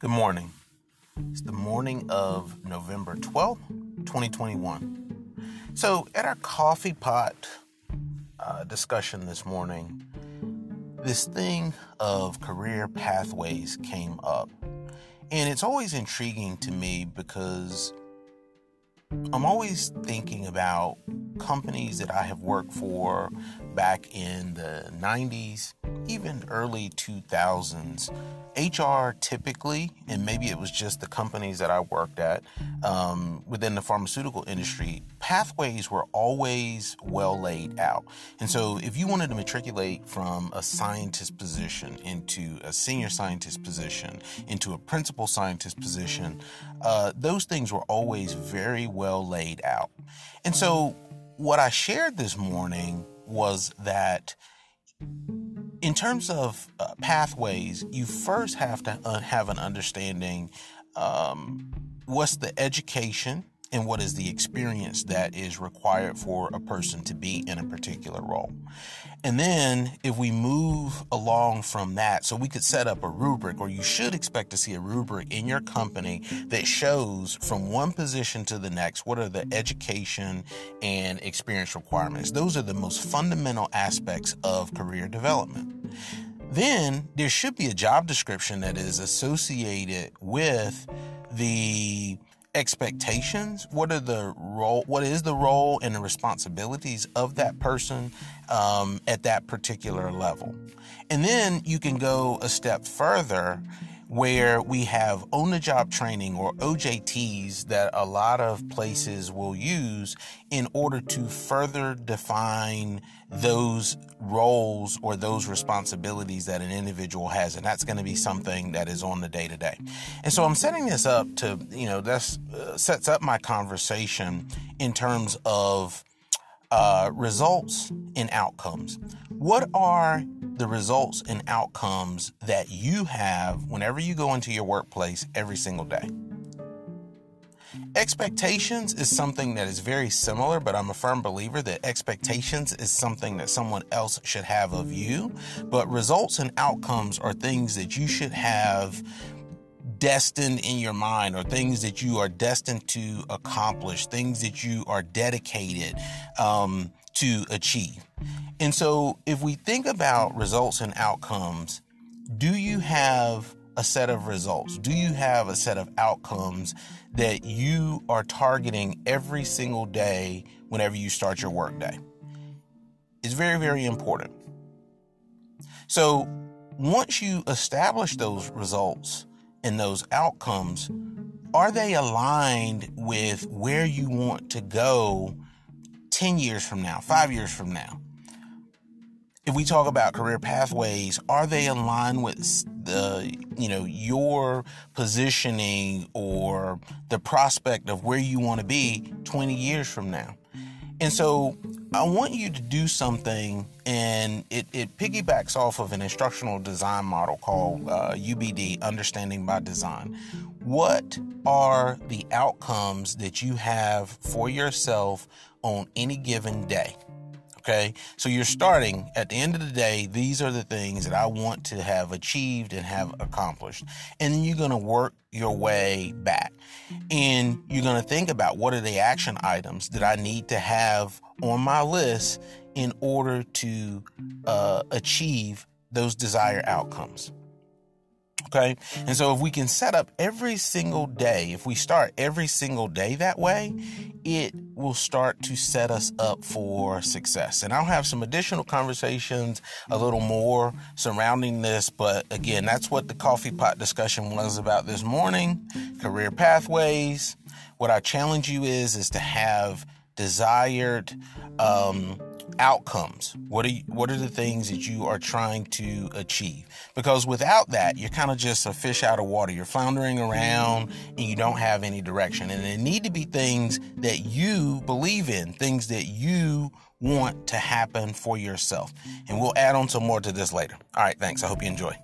Good morning. It's the morning of November 12th, 2021. So, at our coffee pot uh, discussion this morning, this thing of career pathways came up. And it's always intriguing to me because I'm always thinking about companies that I have worked for back in the 90s, even early 2000s HR typically, and maybe it was just the companies that I worked at um, within the pharmaceutical industry, pathways were always well laid out. And so, if you wanted to matriculate from a scientist position into a senior scientist position, into a principal scientist position, uh, those things were always very well laid out. And so, what I shared this morning was that in terms of uh, pathways, you first have to uh, have an understanding um, what's the education and what is the experience that is required for a person to be in a particular role. And then if we move along from that, so we could set up a rubric, or you should expect to see a rubric in your company that shows from one position to the next what are the education and experience requirements. Those are the most fundamental aspects of career development. Then there should be a job description that is associated with the expectations. What are the role what is the role and the responsibilities of that person um, at that particular level? And then you can go a step further where we have on the job training or OJTs that a lot of places will use in order to further define those roles or those responsibilities that an individual has. And that's going to be something that is on the day to day. And so I'm setting this up to, you know, that uh, sets up my conversation in terms of uh, results and outcomes. What are the results and outcomes that you have whenever you go into your workplace every single day. Expectations is something that is very similar, but I'm a firm believer that expectations is something that someone else should have of you. But results and outcomes are things that you should have destined in your mind or things that you are destined to accomplish, things that you are dedicated um, to achieve. And so, if we think about results and outcomes, do you have a set of results? Do you have a set of outcomes that you are targeting every single day whenever you start your workday? It's very, very important. So, once you establish those results and those outcomes, are they aligned with where you want to go 10 years from now, five years from now? if we talk about career pathways, are they aligned with the, you know, your positioning or the prospect of where you want to be 20 years from now? And so I want you to do something, and it, it piggybacks off of an instructional design model called uh, UBD, Understanding by Design. What are the outcomes that you have for yourself on any given day? Okay. So you're starting at the end of the day, these are the things that I want to have achieved and have accomplished. And then you're going to work your way back. And you're going to think about what are the action items that I need to have on my list in order to uh, achieve those desired outcomes. Okay. And so if we can set up every single day, if we start every single day that way, it will start to set us up for success. And I'll have some additional conversations a little more surrounding this. But again, that's what the coffee pot discussion was about this morning career pathways. What I challenge you is, is to have desired, um, outcomes? What are you, what are the things that you are trying to achieve? Because without that, you're kind of just a fish out of water. You're floundering around and you don't have any direction. And there need to be things that you believe in, things that you want to happen for yourself. And we'll add on some more to this later. All right, thanks. I hope you enjoy.